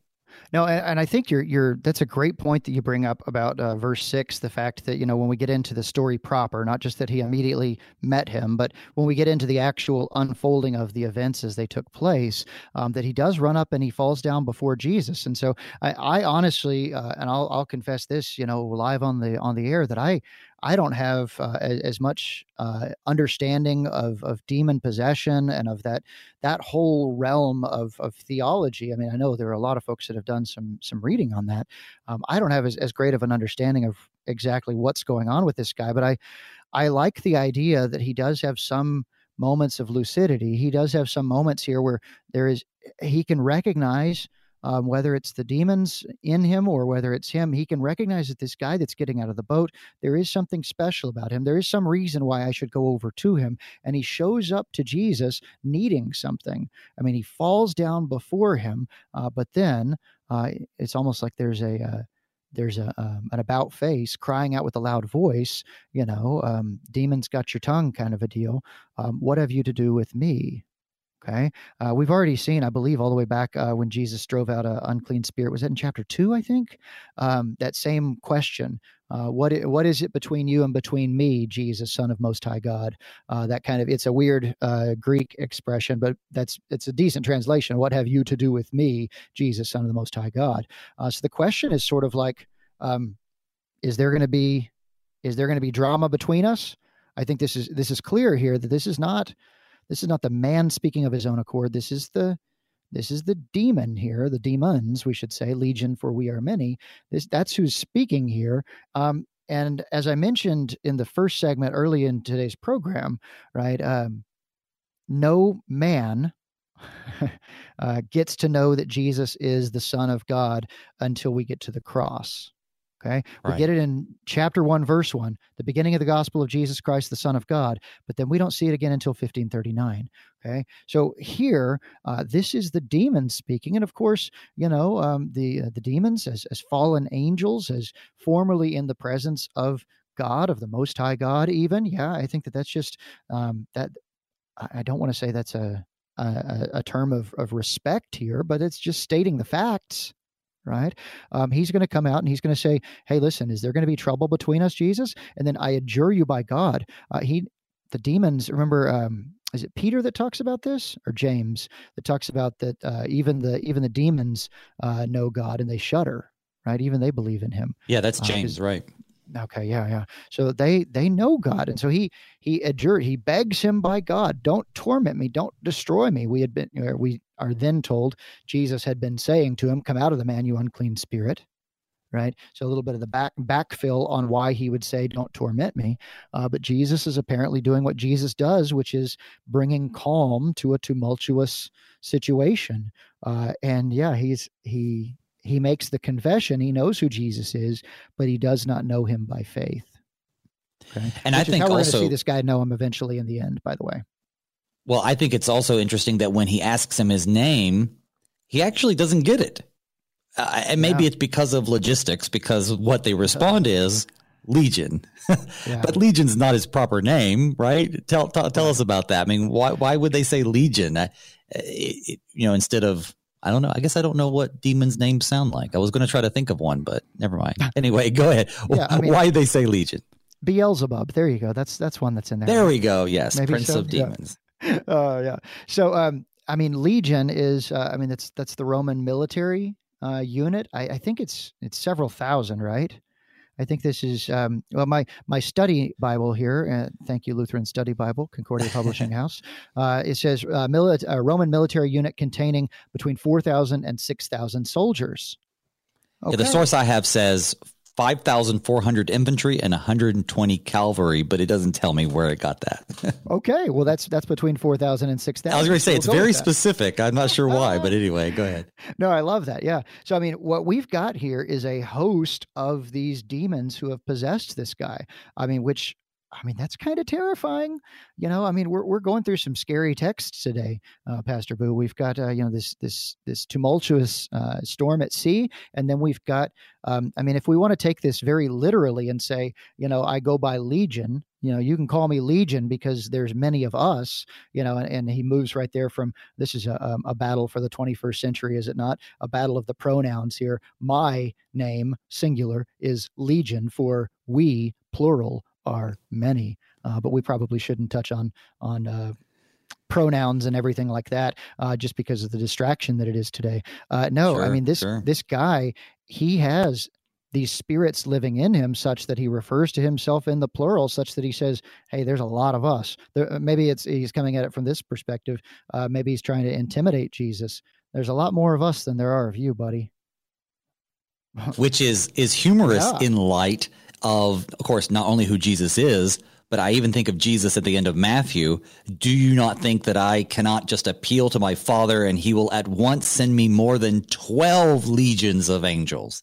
No, and, I think you're you're that's a great point that you bring up about uh, verse six. The fact that you know when we get into the story proper, not just that he immediately met him, but when we get into the actual unfolding of the events as they took place, um, that he does run up and he falls down before Jesus. And so I, I honestly, uh, and I'll I'll confess this, you know, live on the on the air that I I don't have uh, as, much uh, understanding of, of demon possession and of that that whole realm of, of theology. I mean, I know there are a lot of folks that have done some some reading on that. Um, I don't have as, as great of an understanding of exactly what's going on with this guy, but I I like the idea that he does have some moments of lucidity. He does have some moments here where there is he can recognize um, whether it's the demons in him or whether it's him, he can recognize that this guy that's getting out of the boat, there is something special about him. There is some reason why I should go over to him. And he shows up to Jesus needing something. I mean, he falls down before him, uh, but then uh, it's almost like there's a. Uh, there's a um, an about face crying out with a loud voice, you know, um, demons got your tongue kind of a deal. Um, what have you to do with me? Okay. Uh, we've already seen, I believe, all the way back uh, when Jesus drove out an unclean spirit. Was that in chapter two, I think? Um, that same question. Uh, what, what is it between you and between me, Jesus, Son of Most High God? Uh, that kind of, it's a weird uh, Greek expression, but that's, it's a decent translation. What have you to do with me, Jesus, Son of the Most High God? Uh, so the question is sort of like, um, is there going to be, is there going to be drama between us? I think this is, this is clear here that this is not, this is not the man speaking of his own accord. This is the this is the demon here, the demons, we should say, legion for we are many. This that's who's speaking here. Um, and as I mentioned in the first segment early in today's program, right, um, no man uh, gets to know that Jesus is the Son of God until we get to the cross. Okay. We get it in chapter 1, verse 1, the beginning of the gospel of Jesus Christ, the Son of God, but then we don't see it again until 1539. Okay. So here, uh, this is the demons speaking. And of course, you know, um, the, uh, the demons as, as fallen angels, as formerly in the presence of God, of the Most High God, even. Yeah. I think that that's just um, that. I don't want to say that's a, a, a term of, of respect here, but it's just stating the facts right? Um, he's going to come out and he's going to say, "Hey, listen, is there going to be trouble between us, Jesus?" And then I adjure you by God, uh, he, the demons. Remember, um, is it Peter that talks about this, or James that talks about that? Uh, even the even the demons uh, know God and they shudder, right? Even they believe in Him. Yeah, that's uh, James, right? Okay, yeah, yeah. So they they know God, and so he he adjured, he begs him by God, don't torment me, don't destroy me. We had been we are then told Jesus had been saying to him, "Come out of the man, you unclean spirit." Right. So a little bit of the back backfill on why he would say, "Don't torment me," uh, but Jesus is apparently doing what Jesus does, which is bringing calm to a tumultuous situation. Uh, and yeah, he's he he makes the confession he knows who Jesus is, but he does not know him by faith. Okay, and Which I think how we're also see this guy know him eventually in the end. By the way, well, I think it's also interesting that when he asks him his name, he actually doesn't get it. Uh, and maybe yeah. it's because of logistics, because what they respond is Legion. yeah. But Legion's not his proper name, right? Tell tell, tell us about that. I mean, why why would they say Legion? Uh, it, you know, instead of I don't know. I guess I don't know what demons' names sound like. I was going to try to think of one, but never mind. Anyway, go ahead. yeah, I mean, why they say Legion? Beelzebub. There you go. That's that's one that's in there. There we go. Yes, Maybe Prince so? of Demons. Oh yeah. So um, I mean, Legion is. Uh, I mean, that's that's the Roman military uh, unit. I, I think it's it's several thousand, right? I think this is um, well my my study Bible here. Uh, thank you, Lutheran Study Bible, Concordia Publishing House. Uh, it says uh, mili- a Roman military unit containing between four thousand and six thousand soldiers. Okay. Yeah, the source I have says 5,400 infantry and 120 cavalry, but it doesn't tell me where it got that. okay, well that's that's between 4,000 and 6,000. I was going to say we'll it's very specific. I'm not sure why, but anyway, go ahead. No, I love that. Yeah. So I mean, what we've got here is a host of these demons who have possessed this guy. I mean, which I mean, that's kind of terrifying. You know, I mean, we're we're going through some scary texts today, uh, Pastor Booe. We've got uh, you know this this this tumultuous uh, storm at sea, and then we've got. Um, I mean, if we want to take this very literally and say, you know, I go by legion. You know, you can call me legion because there's many of us. You know, and, and he moves right there from this is a, um, a battle for the 21st century, is it not? A battle of the pronouns here. My name, singular, is legion for we, plural are many, uh, but we probably shouldn't touch on on uh, pronouns and everything like that uh, just because of the distraction that it is today. Uh, no, sure, I mean this sure. this guy he has these spirits living in him such that he refers to himself in the plural such that he says hey there's a lot of us there, uh, maybe it's he's coming at it from this perspective uh, maybe he's trying to intimidate jesus there's a lot more of us than there are of you buddy which is is humorous yeah. in light of, of course, not only who Jesus is, but I even think of Jesus at the end of Matthew. Do you not think that I cannot just appeal to my Father and he will at once send me more than 12 legions of angels?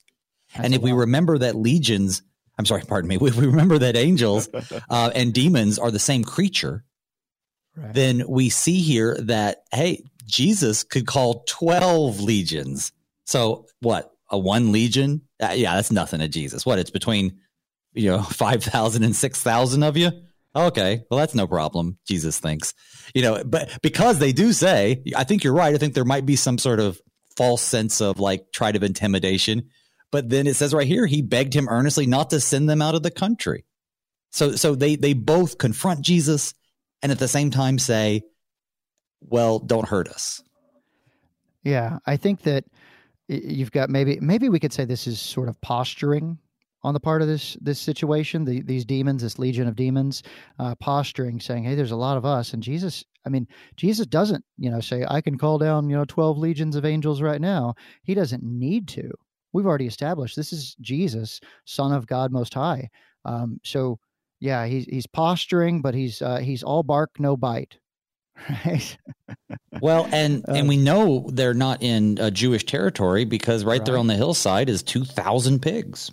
That's and if we remember that legions, I'm sorry, pardon me, if we remember that angels uh, and demons are the same creature, right. then we see here that, hey, Jesus could call 12 legions. So what? A one legion? Uh, yeah, that's nothing to Jesus. What? It's between you know, 5,000 and 6,000 of you. Okay. Well, that's no problem. Jesus thinks, you know, but because they do say, I think you're right. I think there might be some sort of false sense of like try of intimidation. But then it says right here, he begged him earnestly not to send them out of the country. So, so they, they both confront Jesus and at the same time say, well, don't hurt us. Yeah. I think that you've got maybe, maybe we could say this is sort of posturing on the part of this this situation, the, these demons, this legion of demons, uh, posturing, saying, "Hey, there's a lot of us." And Jesus, I mean, Jesus doesn't, you know, say, "I can call down, you know, twelve legions of angels right now." He doesn't need to. We've already established this is Jesus, Son of God Most High. Um, so, yeah, he's he's posturing, but he's uh, he's all bark, no bite. Right. well, and uh, and we know they're not in uh, Jewish territory because right, right, there on the hillside is two thousand pigs.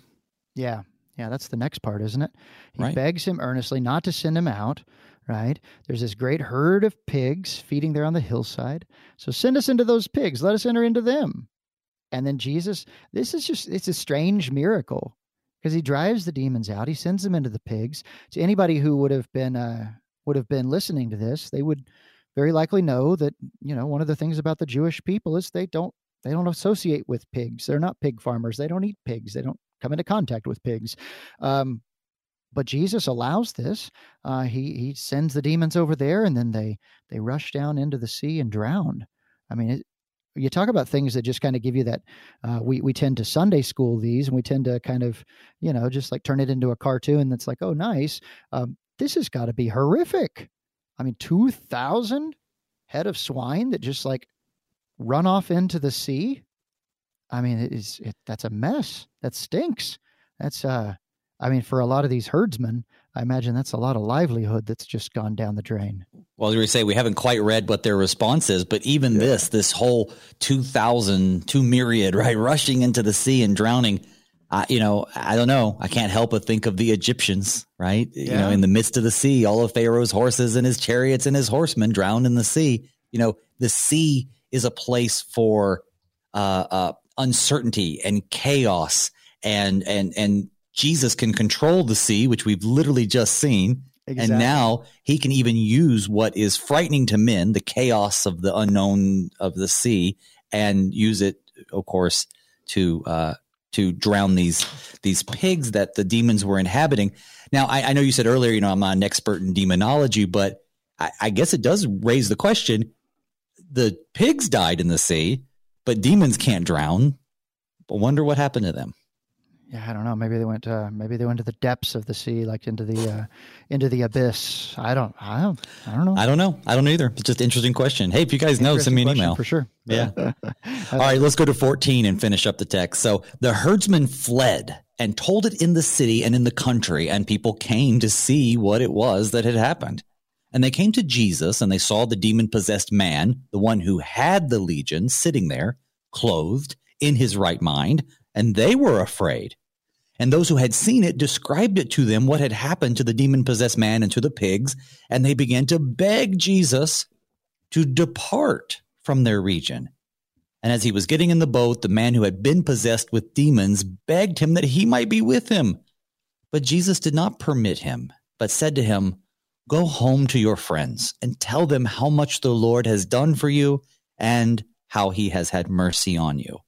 Yeah. Yeah, that's the next part, isn't it? He right. begs him earnestly not to send him out, right? There's this great herd of pigs feeding there on the hillside. So send us into those pigs. Let us enter into them. And then Jesus, this is just, it's a strange miracle because he drives the demons out. He sends them into the pigs. To anybody who would have been, uh, would have been listening to this, they would very likely know that, you know, one of the things about the Jewish people is they don't, they don't associate with pigs. They're not pig farmers. They don't eat pigs. They don't come into contact with pigs. Um, but Jesus allows this. Uh, he he sends the demons over there, and then they they rush down into the sea and drown. I mean, it, you talk about things that just kind of give you that. Uh, we we tend to Sunday school these, and we tend to kind of you know just like turn it into a cartoon that's like, oh, nice. Um, this has got to be horrific. I mean, two thousand head of swine that just like run off into the sea. I mean, it is it, that's a mess. That stinks. That's uh, I mean, for a lot of these herdsmen, I imagine that's a lot of livelihood that's just gone down the drain. Well, we say we haven't quite read what their response is, but even yeah. this, this whole 2,000, two myriad, right, rushing into the sea and drowning. Uh, you know, I don't know. I can't help but think of the Egyptians, right? Yeah. You know, in the midst of the sea, all of Pharaoh's horses and his chariots and his horsemen drowned in the sea. You know, the sea is a place for uh, uh, uncertainty and chaos and and and Jesus can control the sea, which we've literally just seen. Exactly. And now he can even use what is frightening to men, the chaos of the unknown of the sea, and use it, of course, to uh, to drown these these pigs that the demons were inhabiting. Now, I, I know you said earlier, you know, I'm not an expert in demonology, but I, I guess it does raise the question: the pigs died in the sea, but demons can't drown. I wonder what happened to them yeah, I don't know. Maybe they went. Uh, maybe they went to the depths of the sea, like into the uh, into the abyss. I don't. I don't. I don't know. I don't know. I don't either. It's just an interesting question. Hey, if you guys know, send me an email for sure. Yeah. All right, let's go to fourteen and finish up the text. So the herdsman fled and told it in the city and in the country, and people came to see what it was that had happened. And they came to Jesus, and they saw the demon possessed man, the one who had the legion, sitting there, clothed in his right mind and they were afraid. And those who had seen it described it to them what had happened to the demon possessed man and to the pigs, and they began to beg Jesus to depart from their region. And as he was getting in the boat, the man who had been possessed with demons begged him that he might be with him. But Jesus did not permit him, but said to him, Go home to your friends and tell them how much the Lord has done for you and how he has had mercy on you.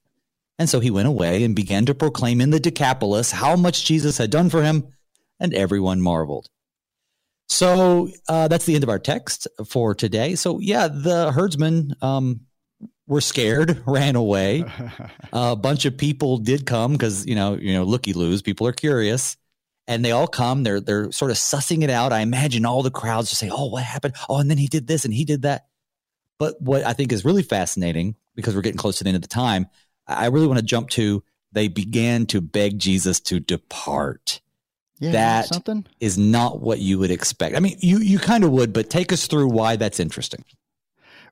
And so he went away and began to proclaim in the Decapolis how much Jesus had done for him, and everyone marveled. So uh, that's the end of our text for today. So, yeah, the herdsmen um, were scared, ran away. a bunch of people did come because, you know, you know, looky loos, people are curious. And they all come. They're they're sort of sussing it out. I imagine all the crowds just say, "Oh, what happened? Oh, and then he did this and he did that." But what I think is really fascinating, because we're getting close to the end of the time, I really want to jump to they began to beg Jesus to depart. Yeah, that something? is not what you would expect. I mean, you you kind of would, but take us through why that's interesting.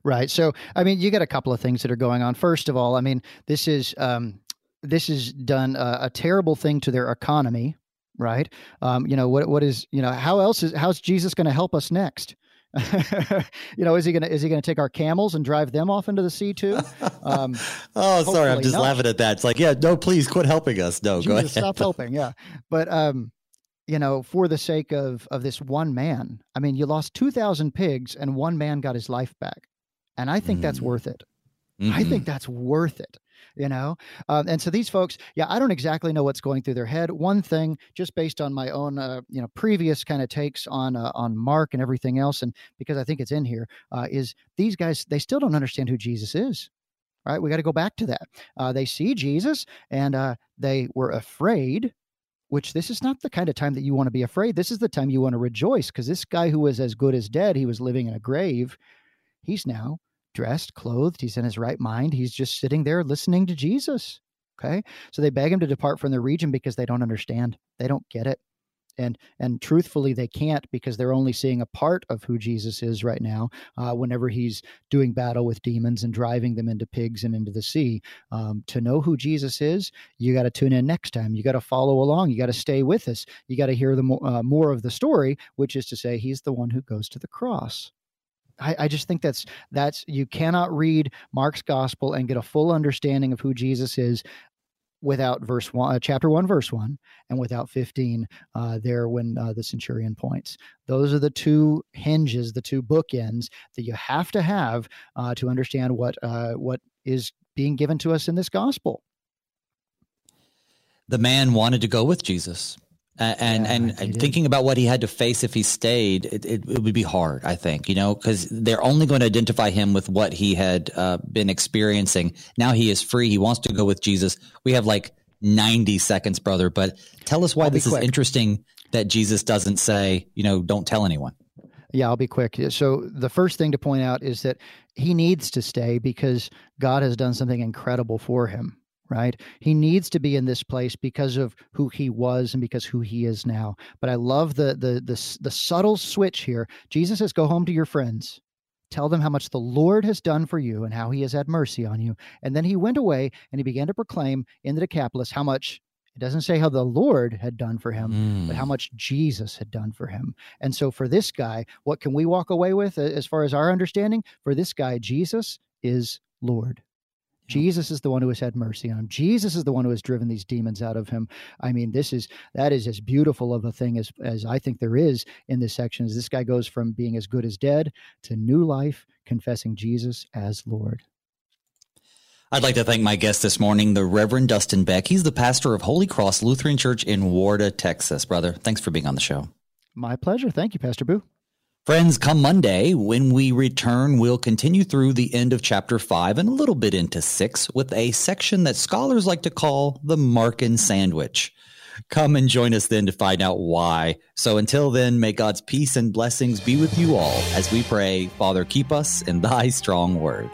Right. So, I mean, you got a couple of things that are going on. First of all, I mean, this is um, this has done a, a terrible thing to their economy. Right. Um, you know what? What is you know how else is how's Jesus going to help us next? you know, is he gonna is he gonna take our camels and drive them off into the sea too? Um, oh, sorry, I'm just not. laughing at that. It's like, yeah, no, please quit helping us. No, Jesus, go ahead. Stop helping. Yeah, but um, you know, for the sake of of this one man, I mean, you lost two thousand pigs and one man got his life back, and I think mm. that's worth it. Mm-hmm. I think that's worth it you know? Um, and so these folks yeah i don't exactly know what's going through their head. One thing just based on my own uh, you know previous kind of takes on uh, on mark and everything else and because i think it's in here uh, is these guys they still don't understand who jesus is right? We got to go back to that. Uh, they see jesus and uh, they were afraid which this is not the kind of time that you want to be afraid. This is the time you want to rejoice because this guy who was as good as dead he was living in a grave he's now dressed, clothed, he's in his right mind. He's just sitting there listening to Jesus. Okay. So they beg him to depart from the region because they don't understand. They don't get it. And and truthfully, they can't because they're only seeing a part of who Jesus is right now. Uh, whenever he's doing battle with demons and driving them into pigs and into the sea, um, to know who Jesus is, you got to tune in next time. You got to follow along. You got to stay with us. You got to hear the mo- uh, more of the story, which is to say, he's the one who goes to the cross. I, I, just think that's that's you cannot read Mark's gospel and get a full understanding of who Jesus is without verse one, uh, chapter one, verse one, and without fifteen uh, there when uh, the centurion points. Those are the two hinges, the two bookends that you have to have uh, to understand what uh, what is being given to us in this gospel. The man wanted to go with Jesus and yeah, and thinking about what he had to face if he stayed, it, it, it would be hard. I think you know because they're only going to identify him with what he had uh, been experiencing. Now he is free. He wants to go with Jesus. We have like ninety seconds, brother. But tell us why this is interesting that Jesus doesn't say, you know, don't tell anyone. Yeah, I'll be quick. So the first thing to point out is that he needs to stay because God has done something incredible for him right? He needs to be in this place because of who he was and because who he is now. But I love the the the, the subtle switch here. Jesus says, "Go home to your friends." Tell them how much the Lord has done for you and how he has had mercy on you. And then he went away and he began to proclaim in the Decapolis how much it doesn't say how the Lord had done for him, mm. but how mm. much Jesus had done for him. And so for this guy, what can we walk away with as far as our understanding? For this guy, Jesus is Lord. Mm-hmm. Jesus is the one who has had mercy on him. Jesus is the one who has driven these demons out of him. I mean, this is that is as beautiful of a thing as as I think there is in this section. As this guy goes from being as good as dead to new life, confessing Jesus as Lord. I'd like to thank my guest this morning, the Reverend Dustin Beck. He's the pastor of Holy Cross Lutheran Church in Warda, Texas. Brother, thanks for being on the show. My pleasure. Thank you, Pastor Booe. Friends, come Monday, when we return, we'll continue through the end of chapter 5 and a little bit into 6 with a section that scholars like to call the Markan Sandwich. Come and join us then to find out why. So until then, may God's peace and blessings be with you all as we pray, Father, keep us in thy strong word.